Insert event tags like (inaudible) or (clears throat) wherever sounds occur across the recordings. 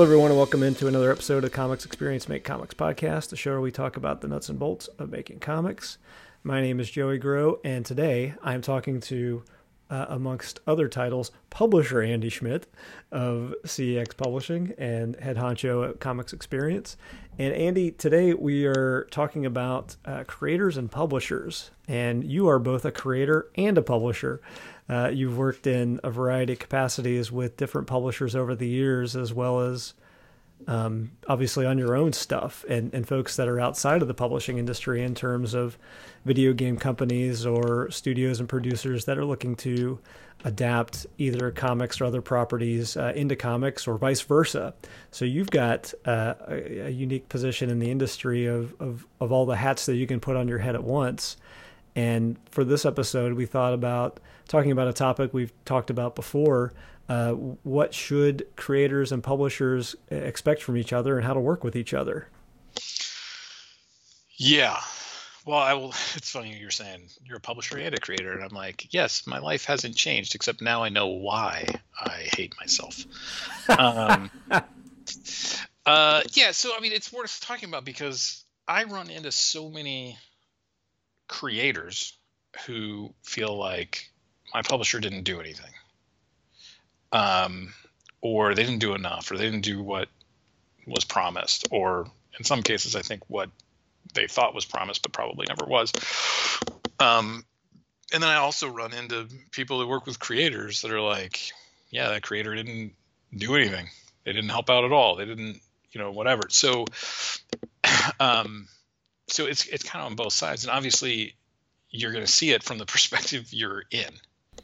Hello, everyone, and welcome into another episode of Comics Experience Make Comics podcast, the show where we talk about the nuts and bolts of making comics. My name is Joey Groah, and today I'm talking to, uh, amongst other titles, publisher Andy Schmidt of CEX Publishing and head honcho at Comics Experience. And Andy, today we are talking about uh, creators and publishers, and you are both a creator and a publisher. Uh, you've worked in a variety of capacities with different publishers over the years, as well as um, obviously on your own stuff and, and folks that are outside of the publishing industry in terms of video game companies or studios and producers that are looking to adapt either comics or other properties uh, into comics or vice versa. So you've got uh, a, a, unique position in the industry of, of, of all the hats that you can put on your head at once. And for this episode, we thought about talking about a topic we've talked about before. Uh, what should creators and publishers expect from each other and how to work with each other? Yeah. Well, I will. (laughs) It's funny you're saying you're a publisher and a creator, and I'm like, yes, my life hasn't changed, except now I know why I hate myself. um, (laughs) uh, yeah. So I mean, it's worth talking about because I run into so many creators who feel like my publisher didn't do anything. Um, or they didn't do enough or they didn't do what was promised or in some cases i think what they thought was promised but probably never was. Um, and then i also run into people who work with creators that are like yeah that creator didn't do anything. They didn't help out at all. They didn't you know whatever. So (clears throat) um, so it's it's kind of on both sides, and obviously you're going to see it from the (laughs) perspective you're in.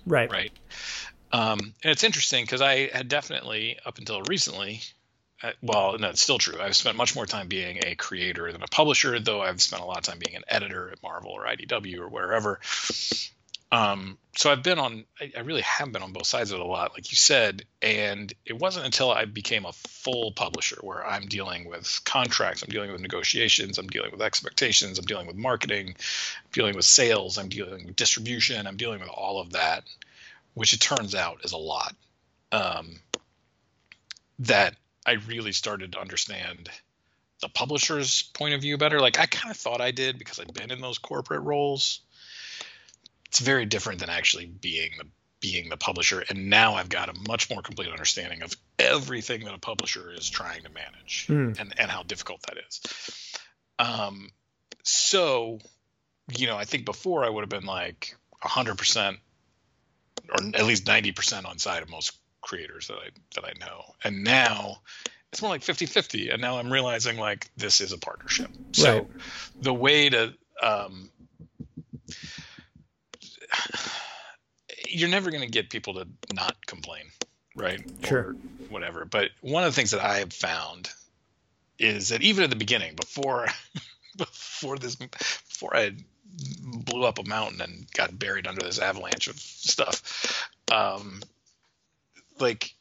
Right. Right. Um, and it's interesting because I had definitely up until recently, uh, well, no, it's still true. I've spent much more time being a creator than a publisher, though I've spent a lot of time being an editor at Marvel or IDW or wherever. Um, so I've been on, I, I, really have been on both sides of it a lot, like you said. And it wasn't until I became a full publisher where I'm dealing with contracts, I'm dealing with negotiations, I'm dealing with expectations, I'm dealing with marketing, I'm dealing with sales, I'm dealing with distribution, I'm dealing with all of that, which it turns out is a lot. Um, that I really started to understand the publisher's point of view better. Like I kind of thought I did because I'd been in those corporate roles it's very different than actually being the being the publisher. And now i've got a much more complete understanding of everything that a publisher is trying to manage mm. and, and how difficult that is. Um, so you know i think before i would have been like 100% or at least 90% on side of most creators that i that i know. And now it's more like 50-50 and now i'm realizing like this is a partnership. So right. the way to um, you're never going to get people to not complain, right? Sure. Or whatever. But one of the things that I have found is that even at the beginning, before (laughs) before this, before I blew up a mountain and got buried under this avalanche of stuff, um, like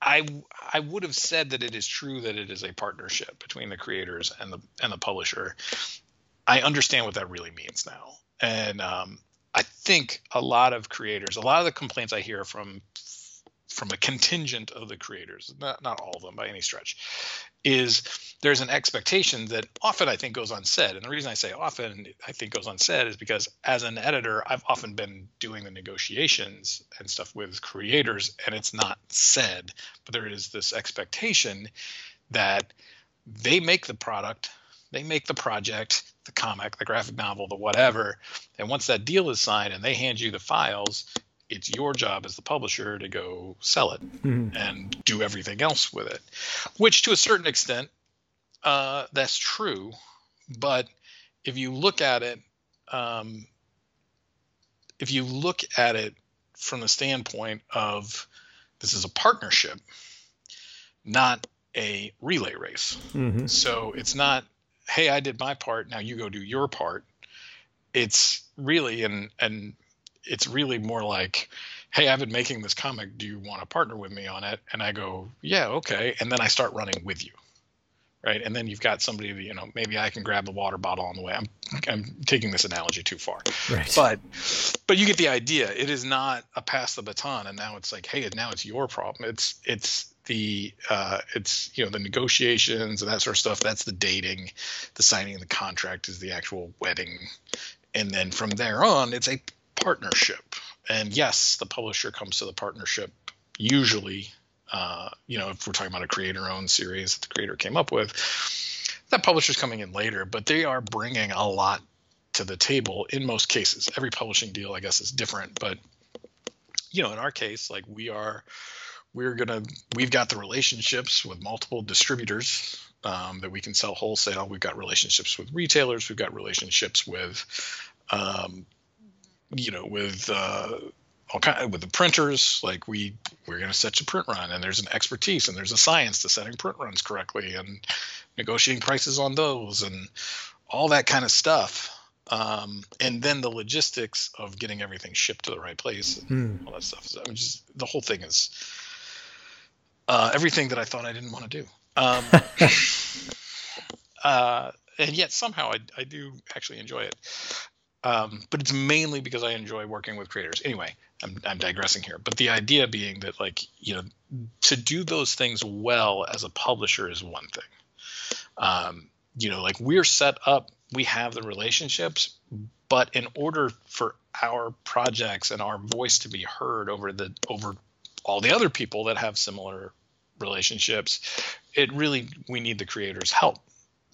I I would have said that it is true that it is a partnership between the creators and the and the publisher. I understand what that really means now, and um, I think a lot of creators, a lot of the complaints I hear from from a contingent of the creators, not not all of them by any stretch, is there's an expectation that often I think goes unsaid. And the reason I say often I think goes unsaid is because as an editor, I've often been doing the negotiations and stuff with creators, and it's not said, but there is this expectation that they make the product, they make the project, the comic, the graphic novel, the whatever. And once that deal is signed and they hand you the files, it's your job as the publisher to go sell it mm-hmm. and do everything else with it. Which, to a certain extent, uh, that's true. But if you look at it, um, if you look at it from the standpoint of this is a partnership, not a relay race. Mm-hmm. So it's not hey, I did my part, now you go do your part. It's really and and it's really more like, hey, I've been making this comic. Do you want to partner with me on it? And I go, yeah, okay. And then I start running with you. Right. And then you've got somebody you know, maybe I can grab the water bottle on the way. I'm, I'm taking this analogy too far. Right. But, but you get the idea. It is not a pass the baton. And now it's like, hey, now it's your problem. It's, it's, the uh, it's you know the negotiations and that sort of stuff. That's the dating, the signing of the contract is the actual wedding, and then from there on, it's a partnership. And yes, the publisher comes to the partnership usually. Uh, you know, if we're talking about a creator-owned series that the creator came up with, that publisher's coming in later, but they are bringing a lot to the table in most cases. Every publishing deal, I guess, is different, but you know, in our case, like we are, we're gonna, we've got the relationships with multiple distributors um, that we can sell wholesale. We've got relationships with retailers. We've got relationships with, um, you know, with uh, all kind of, with the printers. Like we, we're gonna set a print run, and there's an expertise and there's a science to setting print runs correctly and negotiating prices on those and all that kind of stuff um, and then the logistics of getting everything shipped to the right place and mm. all that stuff. So, I mean, just the whole thing is uh, everything that I thought I didn't want to do. Um, (laughs) uh, and yet somehow I, I, do actually enjoy it. Um, but it's mainly because I enjoy working with creators. Anyway, I'm, I'm digressing here. But the idea being that, like, you know, to do those things well as a publisher is one thing. Um, you know, like we're set up we have the relationships, but in order for our projects and our voice to be heard over the over all the other people that have similar relationships, it really we need the creator's help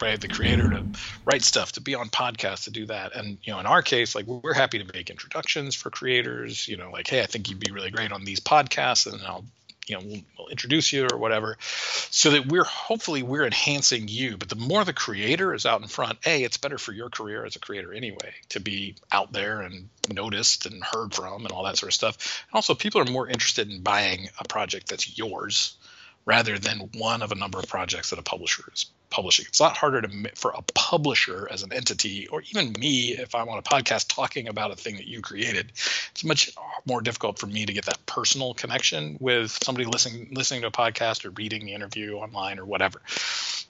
right? The creator to write stuff to be on podcasts to do that. And you know in our case like we're happy to make introductions for creators you know like hey i think you'd be really great on these podcasts and i'll you know we'll, we'll, introduce you or whatever so that we're hopefully we're enhancing you. But the more the creator is out in front a it's better for your career as a creator anyway to be out there and noticed and heard from and all that sort of stuff. And also people are more interested in buying a project that's yours rather than one of a number of projects that a publisher is publishing. It's a lot harder to for a publisher as an entity, or even me if I'm on a podcast talking about a thing that you created. It's much more difficult for me to get that personal connection with somebody listening listening to a podcast or reading the interview online or whatever.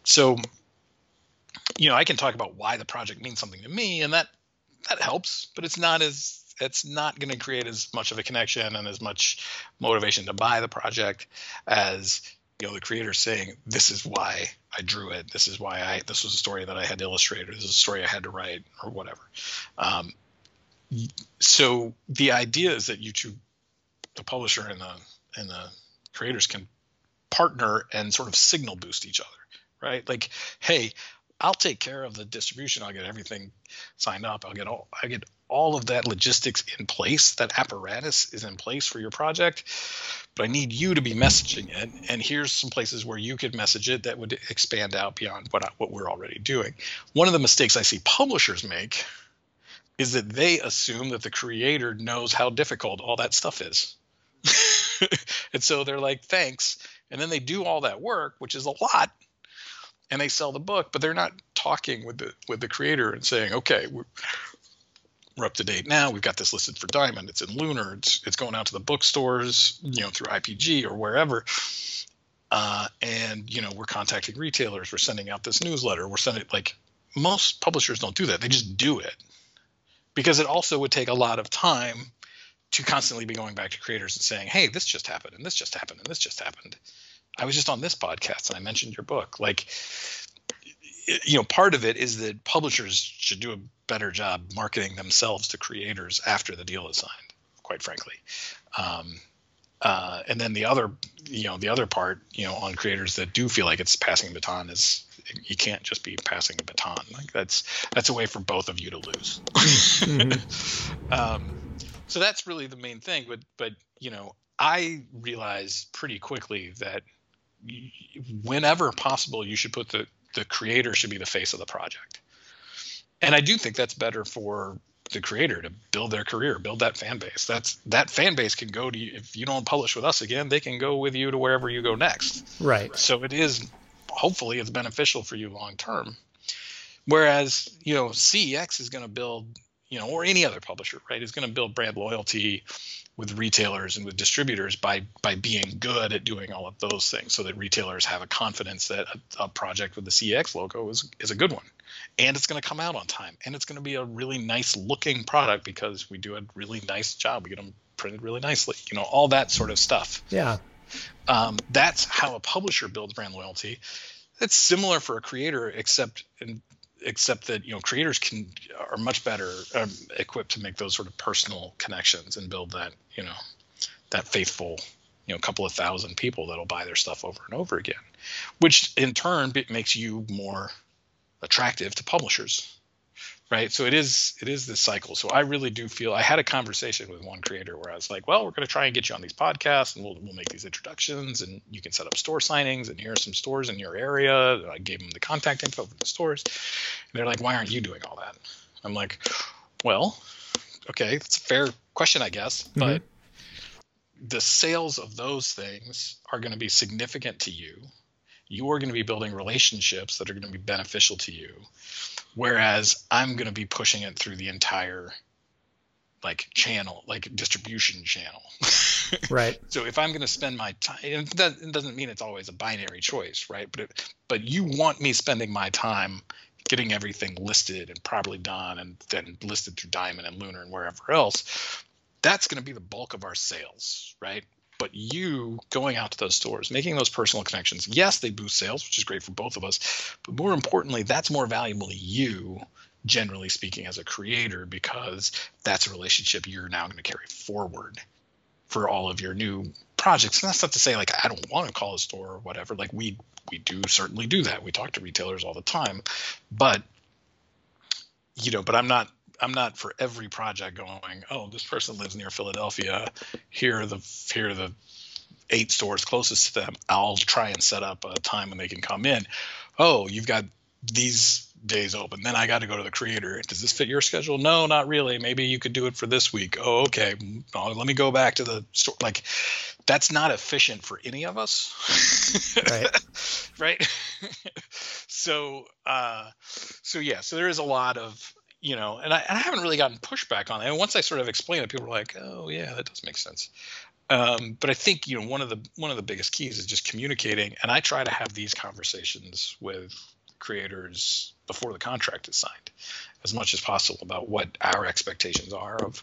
So, you know, I can talk about why the project means something to me, and that that helps, but it's not as it's not going to create as much of a connection and as much motivation to buy the project as you know the creator saying this is why i drew it. This is why i this was a story that i had to illustrate or this is a story i had to write or whatever. Um, so the idea is that you two the publisher and the and the creators can partner and sort of signal boost each other right? Like hey i'll take care of the distribution. I'll get everything signed up. I'll get all i get all of that logistics in place, that apparatus is in place for your project, but I need you to be messaging it. And here's some places where you could message it that would expand out beyond what I, what we're already doing. One of the mistakes I see publishers make is that they assume that the creator knows how difficult all that stuff is. (laughs) and so they're like, thanks. And then they do all that work, which is a lot, and they sell the book, but they're not talking with the with the creator and saying, okay, we're up to date now. We've got this listed for Diamond. It's in Lunar. It's it's going out to the bookstores, you know, through IPG or wherever. Uh, and you know, we're contacting retailers. We're sending out this newsletter. We're sending like most publishers don't do that. They just do it because it also would take a lot of time to constantly be going back to creators and saying, "Hey, this just happened, and this just happened, and this just happened." I was just on this podcast and I mentioned your book. Like, you know, part of it is that publishers should do a better job marketing themselves to creators after the deal is signed. Quite frankly, um, uh, and then the other, you know, the other part, you know, on creators that do feel like it's passing a baton is you can't just be passing a baton. Like that's that's a way for both of you to lose. mm-hmm. (laughs) um, so that's really the main thing. But but you know, I realized pretty quickly that whenever possible, you should put the the creator should be the face of the project. And I do think that's better for the creator to build their career, build that fan base. That's that fan base can go to you if you don't publish with us again, they can go with you to wherever you go next. Right. So it is hopefully it's beneficial for you long term. Whereas, you know, CEX is going to build, you know, or any other publisher, right, is going to build brand loyalty with retailers and with distributors by by being good at doing all of those things so that retailers have a confidence that a, a project with the CEX logo is is a good one. And it's going to come out on time. And it's going to be a really nice looking product because we do a really nice job. We get them printed really nicely you know all that sort of stuff. Yeah. Um, that's how a publisher builds brand loyalty. It's similar for a creator, except in, except that you know creators can are much better um, equipped to make those sort of personal connections and build that you know that faithful you know couple of thousand people that'll buy their stuff over and over again, which in turn makes you more attractive to publishers right? So it is it is this cycle. So i really do feel i had a conversation with one creator where i was like well we're going to try and get you on these podcasts and we'll, we'll make these introductions and you can set up store signings and here are some stores in your area. I gave them the contact info for the stores. And they're like why aren't you doing all that? I'm like well okay it's a fair question i guess mm-hmm. but the sales of those things are going to be significant to you you're going to be building relationships that are going to be beneficial to you whereas i'm going to be pushing it through the entire like channel like distribution channel. (laughs) Right. So if i'm going to spend my time and it doesn't mean it's always a binary choice right? But it, but you want me spending my time getting everything listed and properly done and then listed through diamond and lunar and wherever else that's going to be the bulk of our sales right but you going out to those stores, making those personal connections, yes, they boost sales, which is great for both of us. But more importantly, that's more valuable to you, generally speaking, as a creator, because that's a relationship you're now going to carry forward for all of your new projects. And that's not to say like I don't want to call a store or whatever. Like we we do certainly do that. We talk to retailers all the time, but you know, but I'm not I'm not for every project going, oh, this person lives near Philadelphia. Here are the here are the eight stores closest to them. I'll try and set up a time when they can come in. Oh, you've got these days open. Then I got to go to the creator. Does this fit your schedule? No, not really. Maybe you could do it for this week. Oh, okay. Oh, let me go back to the store. Like, that's not efficient for any of us. right. (laughs) right. (laughs) so, uh, so yeah. So there is a lot of you know, and I, and I haven't really gotten pushback on it. And once I sort of explain it, people are like, "Oh, yeah, that does make sense." Um, but I think you know one of the one of the biggest keys is just communicating, and I try to have these conversations with creators before the contract is signed, as much as possible about what our expectations are of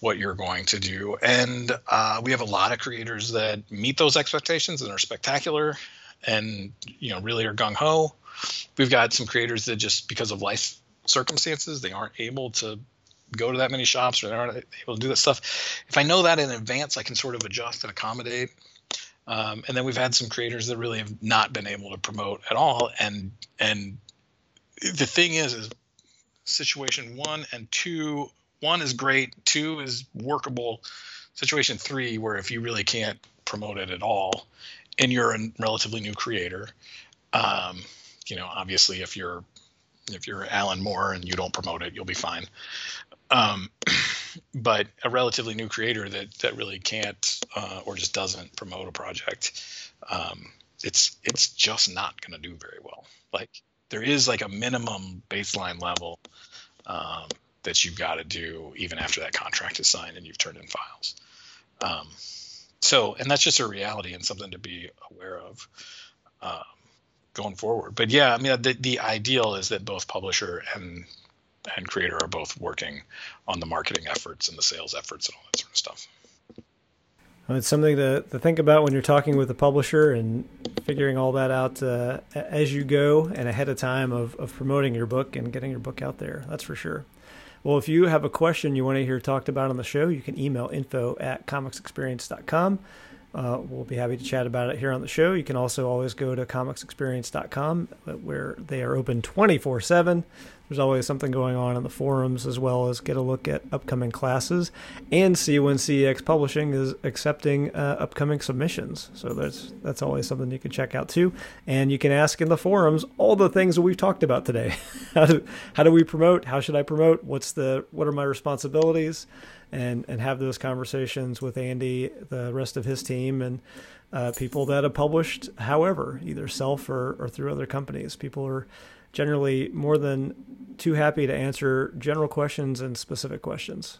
what you're going to do. And uh, we have a lot of creators that meet those expectations and are spectacular, and you know really are gung ho. We've got some creators that just because of life circumstances they aren't able to go to that many shops or they aren't able to do that stuff. If i know that in advance i can sort of adjust and accommodate. Um, and then we've had some creators that really have not been able to promote at all. And and the thing is is situation one and two one is great two is workable. Situation three where if you really can't promote it at all and you're a relatively new creator um, you know obviously if you're if you're Alan Moore and you don't promote it, you'll be fine. Um, (clears throat) but a relatively new creator that that really can't uh, or just doesn't promote a project, um, it's it's just not going to do very well. Like there is like a minimum baseline level um, that you've got to do even after that contract is signed and you've turned in files. Um, so, and that's just a reality and something to be aware of. Going forward. But yeah, I mean, the, the ideal is that both publisher and and creator are both working on the marketing efforts and the sales efforts and all that sort of stuff. Well, it's something to, to think about when you're talking with the publisher and figuring all that out uh, as you go and ahead of time of, of promoting your book and getting your book out there. That's for sure. Well, if you have a question you want to hear talked about on the show, you can email info at comicsexperience.com. Uh, we'll be happy to chat about it here on the show. You can also always go to comicsexperience.com where they are open 24 7. There's always something going on in the forums, as well as get a look at upcoming classes and see when CEX Publishing is accepting uh, upcoming submissions. So that's that's always something you can check out too. And you can ask in the forums all the things that we've talked about today. (laughs) how do how do we promote? How should I promote? What's the what are my responsibilities? And and have those conversations with Andy, the rest of his team, and uh, people that have published, however, either self or, or through other companies. People are generally more than too happy to answer general questions and specific questions.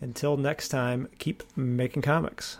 Until next time, keep making comics.